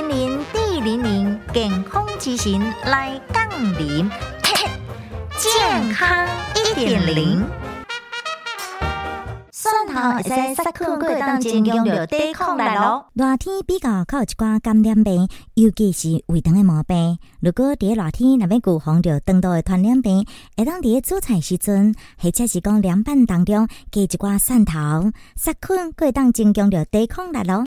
零零地零零健康之行来杠铃，健康一点零。蒜头会使杀菌过当中用着抵抗力咯。热天比较靠一寡感染病，尤其是胃肠的毛病。如果伫热天那边预防着肠道的传染病，会当伫做菜时阵，或者是讲凉拌当中加一寡蒜头，杀菌过当中用着抵抗力咯。